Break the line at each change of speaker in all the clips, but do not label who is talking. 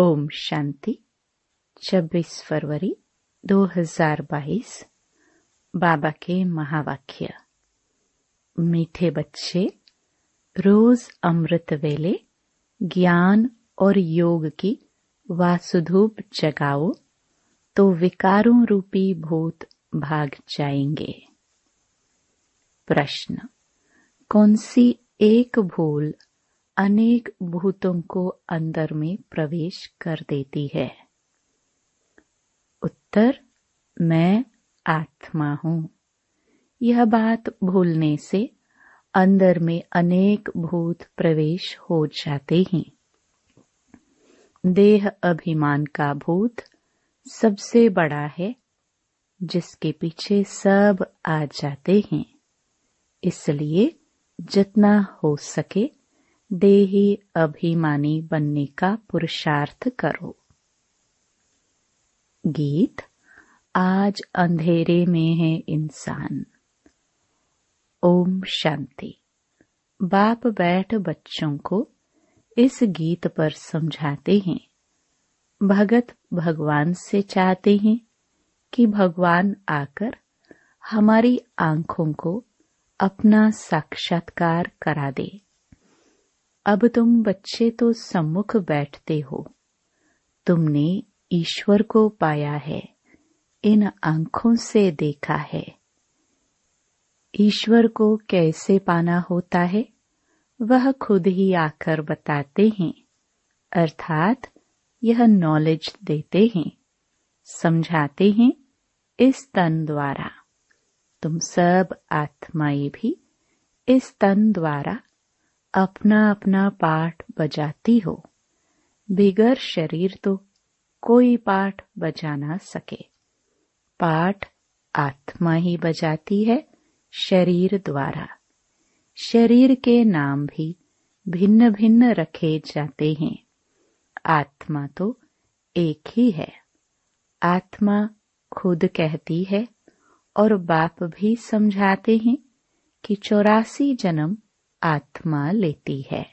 ओम शांति। 26 फरवरी 2022 बाबा के महावाक्य। मीठे बच्चे, रोज अमृत वेले, ज्ञान और योग की वासुधूप जगाओ तो विकारों रूपी भूत भाग जाएँगे। प्रश्न, कौन सी एक भूल अनेक भूतों को अंदर में प्रवेश कर देती है। उत्तर, मैं आत्मा हूँ। यह बात भूलने से अंदर में अनेक भूत प्रवेश हो जाते हैं। देह अभिमान का भूत सबसे बड़ा है, जिसके पीछे सब आ जाते हैं। इसलिए जितना हो सके देही अभिमानी बनने का पुरुषार्थ करो। गीत, आज अंधेरे में है इंसान। ओम शांति। बाप बैठ बच्चों को इस गीत पर समझाते हैं। भगत भगवान से चाहते हैं कि भगवान आकर हमारी आँखों को अपना साक्षात्कार करा दे। अब तुम बच्चे तो सम्मुख बैठते हो। तुमने ईश्वर को पाया है, इन आँखों से देखा है। ईश्वर को कैसे पाना होता है, वह खुद ही आकर बताते हैं, अर्थात यह नॉलेज देते हैं, समझाते हैं इस तन द्वारा। तुम सब आत्माएँ भी इस तन द्वारा अपना अपना पाठ बजाती हो। बिगर शरीर तो कोई पाठ बजा ना सके। पाठ आत्मा ही बजाती है, शरीर द्वारा। शरीर के नाम भी भिन्न भिन्न रखे जाते हैं। आत्मा तो एक ही है। आत्मा खुद कहती है और बाप भी समझाते हैं कि चौरासी जन्म आत्मा लेती है।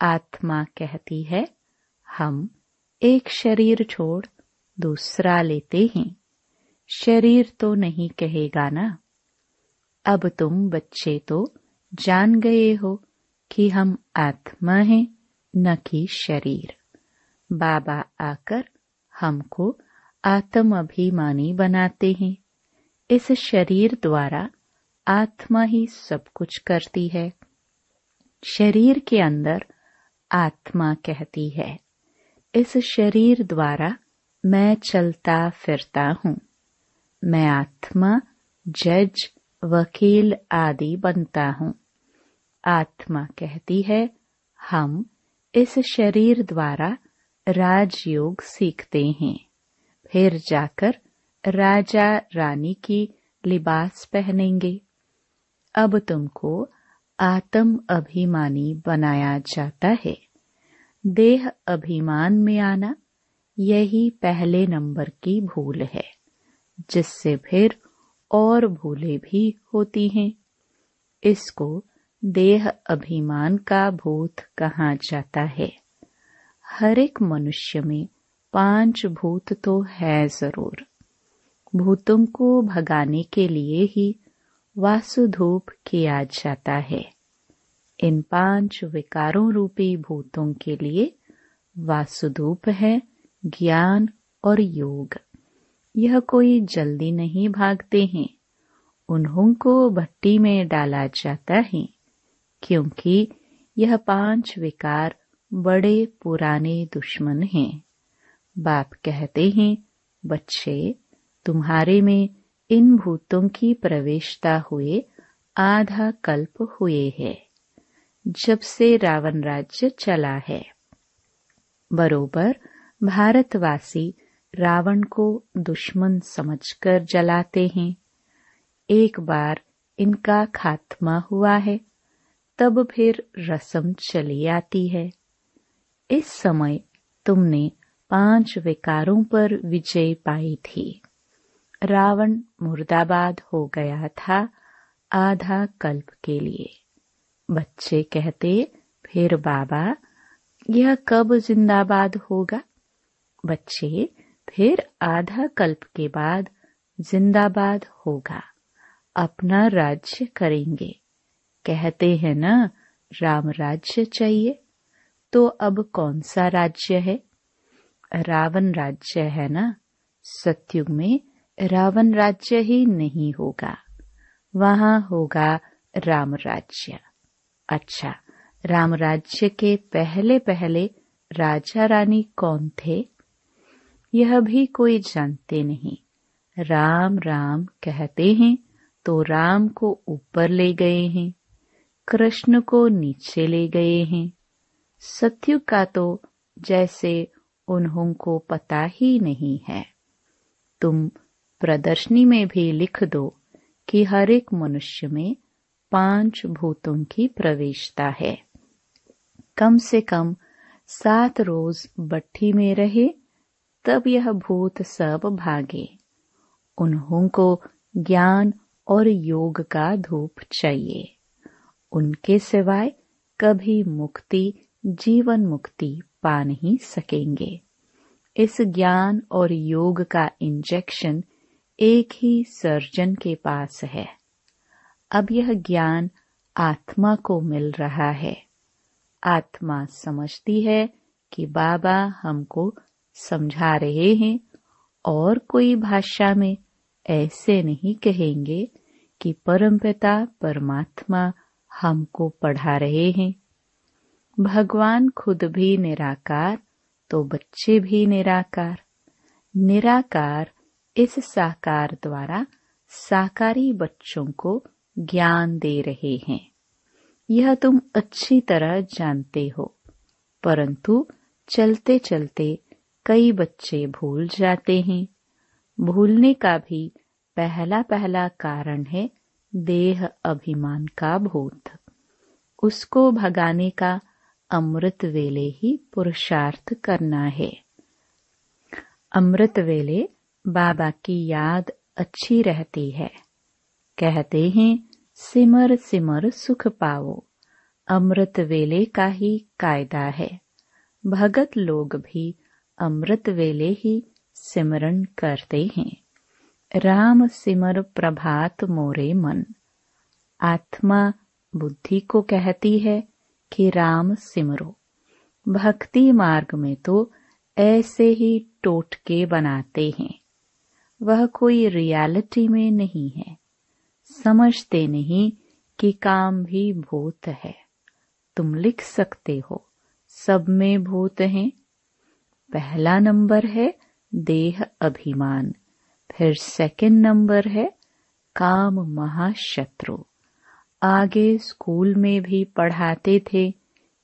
आत्मा कहती है, हम एक शरीर छोड़ दूसरा लेते हैं। शरीर तो नहीं कहेगा ना। अब तुम बच्चे तो जान गए हो कि हम आत्मा हैं, न कि शरीर। बाबा आकर हमको आत्म अभिमानी बनाते हैं। इस शरीर द्वारा आत्मा ही सब कुछ करती है। शरीर के अंदर आत्मा कहती है। इस शरीर द्वारा मैं चलता फिरता हूँ। मैं आत्मा, जज, वकील आदि बनता हूँ। आत्मा कहती है, हम इस शरीर द्वारा राजयोग सीखते हैं। फिर जाकर राजा रानी की लिबास पहनेंगे। अब तुमको आत्म अभिमानी बनाया जाता है। देह अभिमान में आना यही पहले नंबर की भूल है, जिससे फिर और भूले भी होती हैं। इसको देह अभिमान का भूत कहा जाता है। हर एक मनुष्य में पाँच भूत तो है ज़रूर। भूतों को भगाने के लिए ही वासुधूप किया जाता है। इन पाँच विकारों रूपी भूतों के लिए वासुधूप है, ज्ञान और योग। यह कोई जल्दी नहीं भागते हैं। उन्हों को भट्टी में डाला जाता है, क्योंकि यह पाँच विकार बड़े पुराने दुश्मन हैं। बाप कहते हैं, बच्चे, तुम्हारे में इन भूतों की प्रवेशता हुए आधा कल्प हुए है, जब से रावण राज्य चला है। बरोबर भारतवासी रावण को दुश्मन समझकर जलाते हैं। एक बार इनका खात्मा हुआ है, तब फिर रसम चली आती है। इस समय तुमने पाँच विकारों पर विजय पाई थी। रावण मुर्दाबाद हो गया था आधा कल्प के लिए। बच्चे कहते, फिर बाबा, यह कब जिंदाबाद होगा? बच्चे, फिर आधा कल्प के बाद जिंदाबाद होगा। अपना राज्य करेंगे। कहते हैं ना, राम राज्य चाहिए। तो अब कौन सा राज्य है? रावण राज्य है ना? सत्युग में रावण राज्य ही नहीं होगा। वहाँ होगा राम राज्य। अच्छा राम राज्य के पहले पहले राजा रानी कौन थे? यह भी कोई जानते नहीं। राम राम कहते हैं तो राम को ऊपर ले गए हैं, कृष्ण को नीचे ले गए हैं। सत्यु का तो जैसे उन्हों को पता ही नहीं है। तुम प्रदर्शनी में भी लिख दो कि हर एक मनुष्य में पाँच भूतों की प्रवेशता है। कम से कम सात रोज बट्टी में रहे, तब यह भूत सब भागे। उन्हों को ज्ञान और योग का धूप चाहिए। उनके सिवाय कभी मुक्ति, जीवन मुक्ति पा नहीं सकेंगे। इस ज्ञान और योग का इंजेक्शन एक ही सर्जन के पास है। अब यह ज्ञान आत्मा को मिल रहा है। आत्मा समझती है कि बाबा हमको समझा रहे हैं और कोई भाषा में ऐसे नहीं कहेंगे कि परमपिता परमात्मा हमको पढ़ा रहे हैं। भगवान खुद भी निराकार तो बच्चे भी निराकार। निराकार इस साकार द्वारा साकारी बच्चों को ज्ञान दे रहे हैं। यह तुम अच्छी तरह जानते हो, परंतु चलते चलते कई बच्चे भूल जाते हैं। भूलने का भी पहला पहला कारण है देह अभिमान का भूत उसको भगाने का अमृत वेले ही पुरुषार्थ करना है। अमृत वेले बाबा की याद अच्छी रहती है। कहते हैं, सिमर सिमर सुख पाओ अमृत वेले का ही कायदा है। भगत लोग भी अमृत वेले ही सिमरन करते हैं। राम सिमर प्रभात मोरे मन। आत्मा बुद्धि को कहती है कि राम सिमरो। भक्ति मार्ग में तो ऐसे ही टोटके बनाते हैं। वह कोई रियलिटी में नहीं है। समझते नहीं कि काम भी भूत है। तुम लिख सकते हो, सब में भूत हैं। पहला नंबर है देह अभिमान, फिर सेकंड नंबर है काम महाशत्रु। आगे स्कूल में भी पढ़ाते थे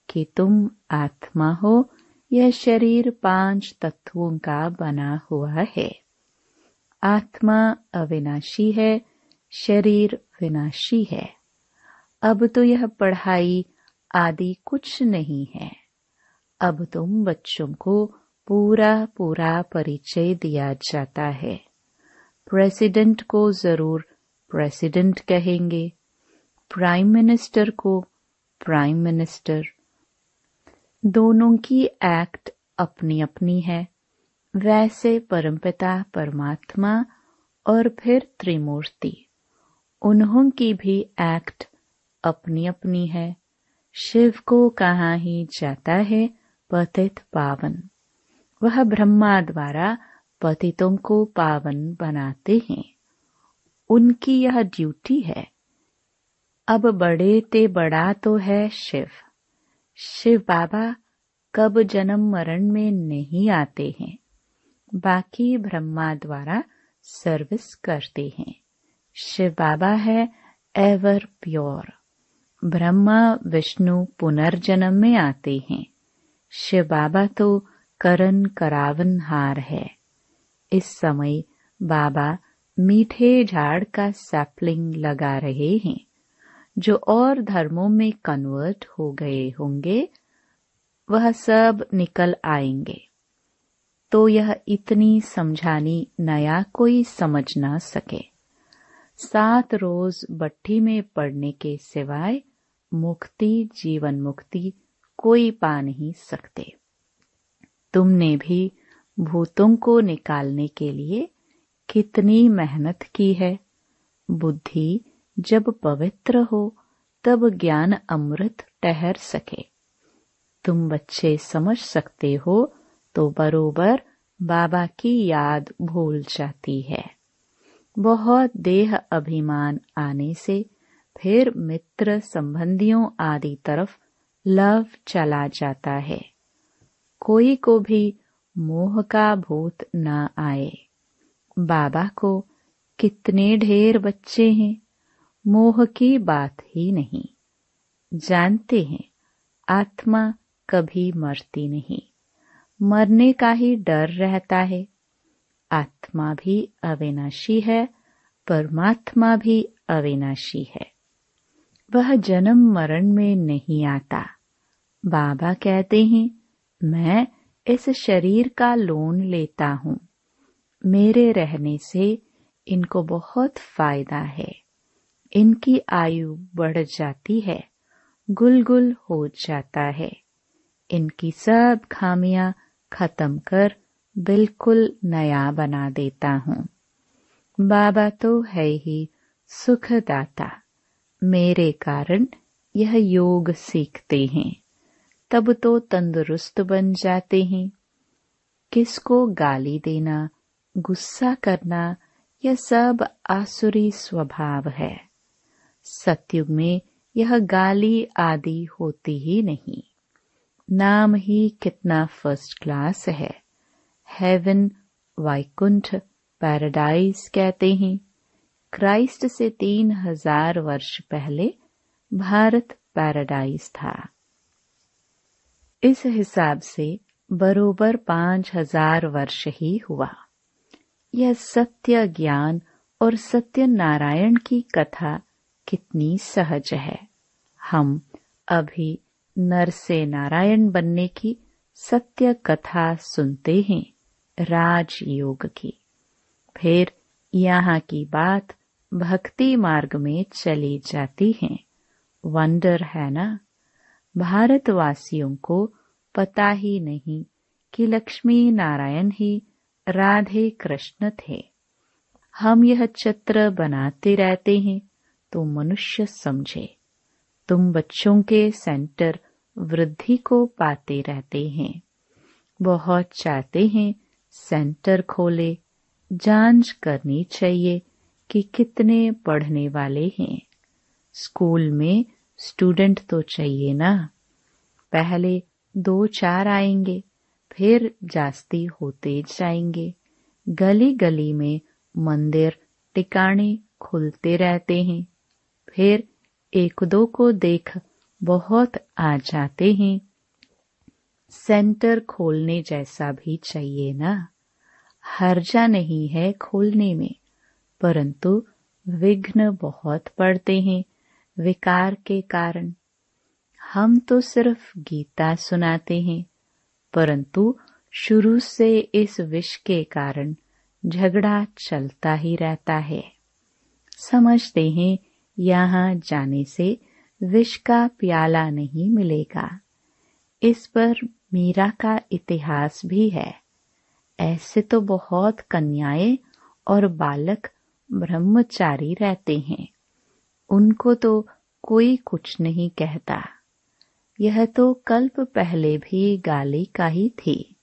कि तुम आत्मा हो, यह शरीर पाँच तत्वों का बना हुआ है। आत्मा अविनाशी है, शरीर विनाशी है। अब तो यह पढ़ाई आदि कुछ नहीं है। अब तुम बच्चों को पूरा पूरा परिचय दिया जाता है। प्रेसिडेंट को ज़रूर प्रेसिडेंट कहेंगे। प्राइम मिनिस्टर को प्राइम मिनिस्टर दोनों की एक्ट अपनी अपनी है। वैसे परमपिता परमात्मा और फिर त्रिमूर्ति। उन्हों की भी एक्ट अपनी अपनी है। शिव को कहा ही जाता है पतित पावन। वह ब्रह्मा द्वारा पतितों को पावन बनाते हैं। उनकी यह ड्यूटी है। अब बड़े ते बड़ा तो है शिव। शिव बाबा कब जन्म मरण में नहीं आते हैं। बाकी ब्रह्मा द्वारा सर्विस करते हैं। शिव बाबा है एवर प्योर ब्रह्मा, विष्णु पुनर्जन्म में आते हैं। शिव बाबा तो करण करावन हार है। इस समय बाबा मीठे झाड़ का सैपलिंग लगा रहे हैं। जो और धर्मों में कन्वर्ट हो गए होंगे, वह सब निकल आएँगे। तो यह इतनी समझानी नया कोई समझ ना सके। सात रोज बट्टी में पड़ने के सिवाय मुक्ति, जीवन मुक्ति कोई पा नहीं सकते। तुमने भी भूतों को निकालने के लिए कितनी मेहनत की है। बुद्धि जब पवित्र हो, तब ज्ञान अमृत ठहर सके। तुम बच्चे समझ सकते हो तो बरोबर बाबा की याद भूल जाती है। बहुत देह अभिमान आने से फिर मित्र संबंधियों आदि तरफ़ लव चला जाता है। कोई को भी मोह का भूत न आए। बाबा को कितने ढेर बच्चे हैं, मोह की बात ही नहीं। जानते हैं, आत्मा कभी मरती नहीं। मरने का ही डर रहता है। आत्मा भी अविनाशी है, परमात्मा भी अविनाशी है। वह जन्म मरण में नहीं आता। बाबा कहते हैं, मैं इस शरीर का लोन लेता हूँ। मेरे रहने से इनको बहुत फ़ायदा है। इनकी आयु बढ़ जाती है, गुलगुल गुल हो जाता है। इनकी सब खामियाँ खत्म कर बिल्कुल नया बना देता हूँ। बाबा तो है ही सुखदाता। मेरे कारण यह योग सीखते हैं। तब तो तंदुरुस्त बन जाते हैं। किसको गाली देना, गुस्सा करना, यह सब आसुरी स्वभाव है। सत्युग में यह गाली आदि होती ही नहीं। नाम ही कितना फ़र्स्ट क्लास है। हेवन वाइकुंठ पैराडाइज कहते हैं। क्राइस्ट से तीन हज़ार वर्ष पहले भारत पैराडाइज था। इस हिसाब से बरोबर पाँच हज़ार वर्ष ही हुआ। यह सत्य ज्ञान और सत्य नारायण की कथा कितनी सहज है। हम अभी नर से नारायण बनने की सत्य कथा सुनते हैं राजयोग की। फिर यहाँ की बात भक्ति मार्ग में चली जाती है। वंडर है ना? भारतवासियों को पता ही नहीं कि लक्ष्मी नारायण ही राधे कृष्ण थे। हम यह चित्र बनाते रहते हैं तो मनुष्य समझे। तुम बच्चों के सेंटर वृद्धि को पाते रहते हैं। बहुत चाहते हैं सेंटर खोले, जाँच करनी चाहिए कि कितने पढ़ने वाले हैं। स्कूल में स्टूडेंट तो चाहिए ना। पहले दो चार आएँगे, फिर जास्ती होते जाएँगे। गली गली में मंदिर टिकाणे खुलते रहते हैं। फिर एक दो को देख बहुत आ जाते हैं। सेंटर खोलने जैसा भी चाहिए ना? हर्जा नहीं है खोलने में, परंतु विघ्न बहुत पड़ते हैं विकार के कारण। हम तो सिर्फ़ गीता सुनाते हैं, परंतु शुरू से इस विष के कारण झगड़ा चलता ही रहता है। समझते हैं यहाँ जाने से विष का प्याला नहीं मिलेगा। इस पर मीरा का इतिहास भी है। ऐसे तो बहुत कन्याएँ और बालक ब्रह्मचारी रहते हैं। उनको तो कोई कुछ नहीं कहता। यह तो कल्प पहले भी गाली का ही थी।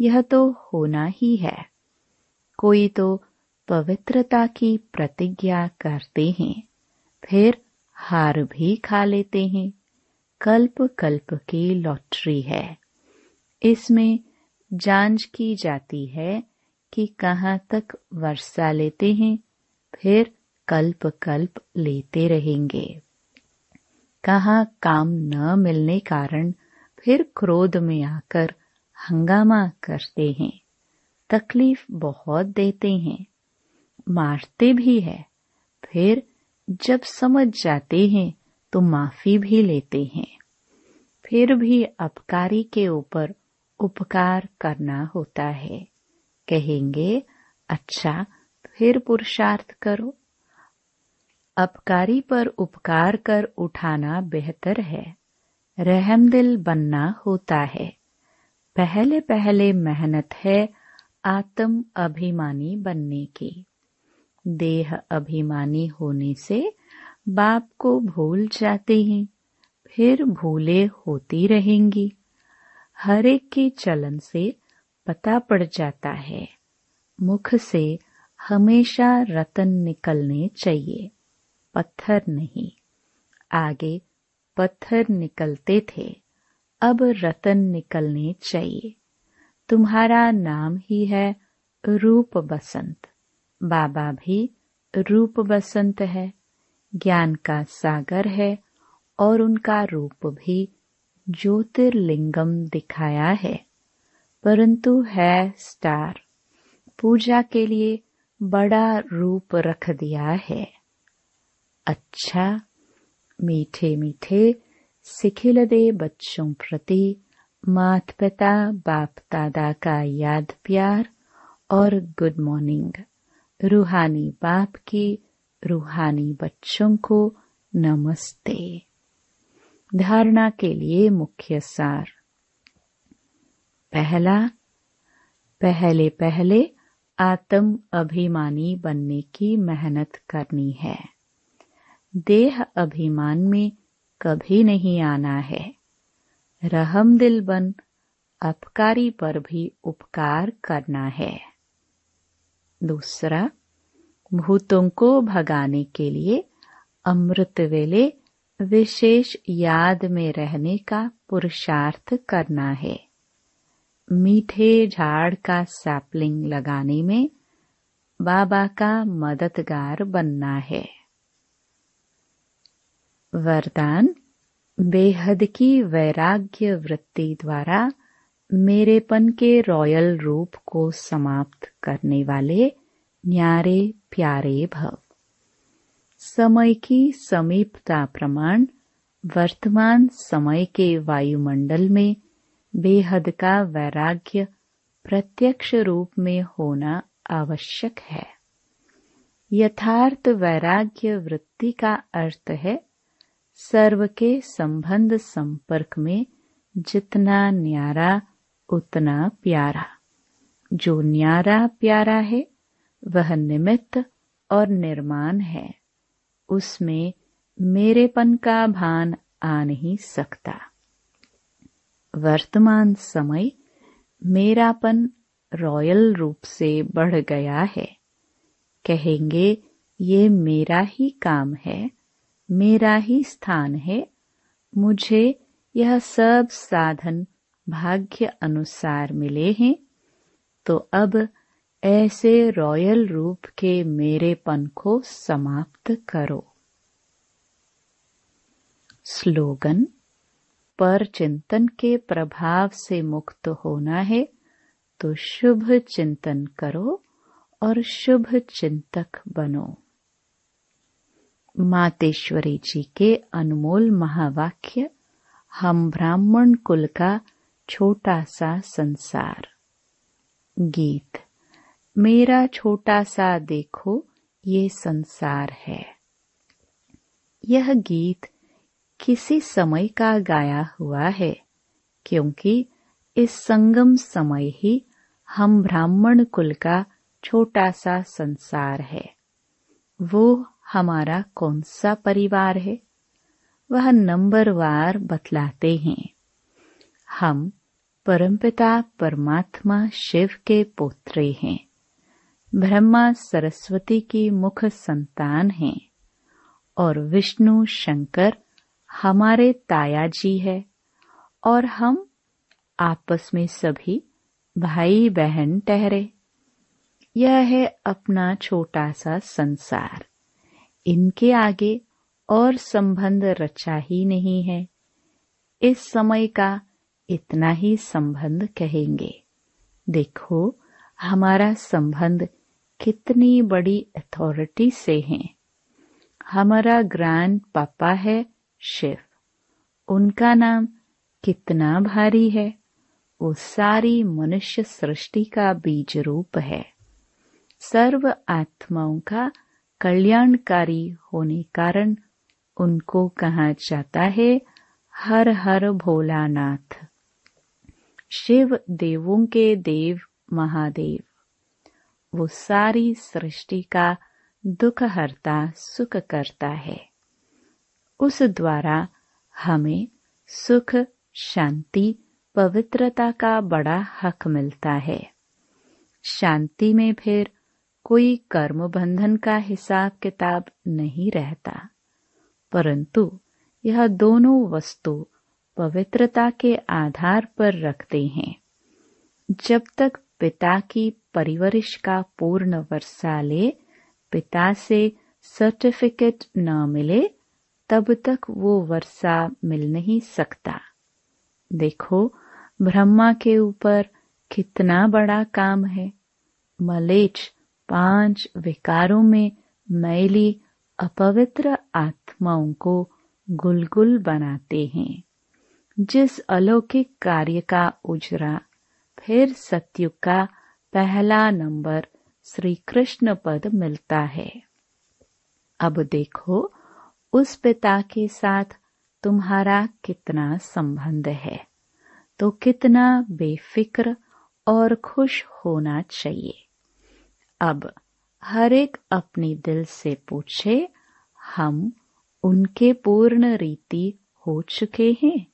यह तो होना ही है। कोई तो पवित्रता की प्रतिज्ञा करते हैं। फिर हार भी खा लेते हैं। कल्प कल्प की लॉटरी है। इसमें जाँच की जाती है कि कहाँ तक वर्षा लेते हैं, फिर कल्प कल्प लेते रहेंगे। कहा काम न मिलने कारण फिर क्रोध में आकर हंगामा करते हैं। तकलीफ़ बहुत देते हैं। मारते भी है, फिर जब समझ जाते हैं तो माफ़ी भी लेते हैं। फिर भी अपकारी के ऊपर उपकार करना होता है। कहेंगे अच्छा फिर पुरुषार्थ करो। अपकारी पर उपकार कर उठाना बेहतर है। रहमदिल बनना होता है। पहले पहले मेहनत है आत्म अभिमानी बनने की। देह अभिमानी होने से बाप को भूल जाते हैं, फिर भूले होती रहेंगी। हर एक के चलन से पता पड़ जाता है, मुख से हमेशा रतन निकलने चाहिए, पत्थर नहीं। आगे पत्थर निकलते थे, अब रतन निकलने चाहिए। तुम्हारा नाम ही है रूप बसंत। बाबा भी रूप बसंत है, ज्ञान का सागर है और उनका रूप भी ज्योतिर्लिंगम दिखाया है। परंतु है स्टार, पूजा के लिए बड़ा रूप रख दिया है। अच्छा मीठे मीठे सिखिल दे बच्चों प्रति मात पिता बाप दादा का याद प्यार और गुड मॉर्निंग रूहानी बाप की, रूहानी बच्चों को नमस्ते। धारणा के लिए मुख्य सार। पहला, पहले पहले आत्म अभिमानी बनने की मेहनत करनी है। देह अभिमान में कभी नहीं आना है। रहम दिल बन, अपकारी पर भी उपकार करना है। दूसरा, भूतों को भगाने के लिए अमृत वेले विशेष याद में रहने का पुरुषार्थ करना है। मीठे झाड़ का सैपलिंग लगाने में बाबा का मददगार बनना है। वरदान, बेहद की वैराग्य वृत्ति द्वारा मेरेपन के रॉयल रूप को समाप्त करने वाले न्यारे प्यारे भव। समय की समीपता प्रमाण, वर्तमान समय के वायुमंडल में बेहद का वैराग्य प्रत्यक्ष रूप में होना आवश्यक है। यथार्थ वैराग्य वृत्ति का अर्थ है, सर्व के संबंध संपर्क में जितना न्यारा उतना प्यारा। जो न्यारा प्यारा है, वह निमित्त और निर्माण है। उसमें मेरेपन का भान आ नहीं सकता। वर्तमान समय मेरापन रॉयल रूप से बढ़ गया है। कहेंगे, ये मेरा ही काम है, मेरा ही स्थान है, मुझे यह सब साधन भाग्य अनुसार मिले हैं तो अब ऐसे रॉयल रूप के मेरेपन को समाप्त करो। स्लोगन, पर चिंतन के प्रभाव से मुक्त होना है तो शुभ चिंतन करो और शुभ चिंतक बनो। मातेश्वरी जी के अनमोल महावाक्य, हम ब्राह्मण कुल का छोटा सा संसार। गीत, मेरा छोटा सा देखो, ये संसार है। यह गीत किसी समय का गाया हुआ है, क्योंकि इस संगम समय ही हम ब्राह्मण कुल का छोटा सा संसार है। वो हमारा कौन सा परिवार है? वह नंबरवार बतलाते हैं। हम परमपिता परमात्मा शिव के पोत्रे हैं। ब्रह्मा सरस्वती की मुख संतान हैं और विष्णु शंकर हमारे ताया जी है और हम आपस में सभी भाई बहन ठहरे। यह है अपना छोटा सा संसार। इनके आगे और संबंध रचा ही नहीं है। इस समय का इतना ही संबंध कहेंगे। देखो, हमारा संबंध कितनी बड़ी अथॉरिटी से है। हमारा ग्रैंड पापा है शिव। उनका नाम कितना भारी है। वो सारी मनुष्य सृष्टि का बीज रूप है। सर्व आत्माओं का कल्याणकारी होने कारण उनको कहा जाता है, हर हर भोलानाथ। शिव देवों के देव महादेव। वो सारी सृष्टि का दुख हरता सुख करता है। उस द्वारा हमें सुख, शांति, पवित्रता का बड़ा हक मिलता है। शांति में फिर कोई कर्म बंधन का हिसाब किताब नहीं रहता। परंतु यह दोनों वस्तु पवित्रता के आधार पर रखते हैं। जब तक पिता की परिवरिश का पूर्ण वर्षा ले, पिता से सर्टिफिकेट न मिले, तब तक वो वर्षा मिल नहीं सकता। देखो, ब्रह्मा के ऊपर कितना बड़ा काम है। मलेच पाँच विकारों में मैली अपवित्र आत्माओं को गुलगुल बनाते हैं। जिस अलौकिक कार्य का उजरा, फिर सत्युग का पहला नंबर श्री कृष्ण पद मिलता है। अब देखो, उस पिता के साथ तुम्हारा कितना संबंध है तो कितना बेफिक्र और खुश होना चाहिए। अब हर एक अपनी दिल से पूछे, हम उनके पूर्ण रीति हो चुके हैं?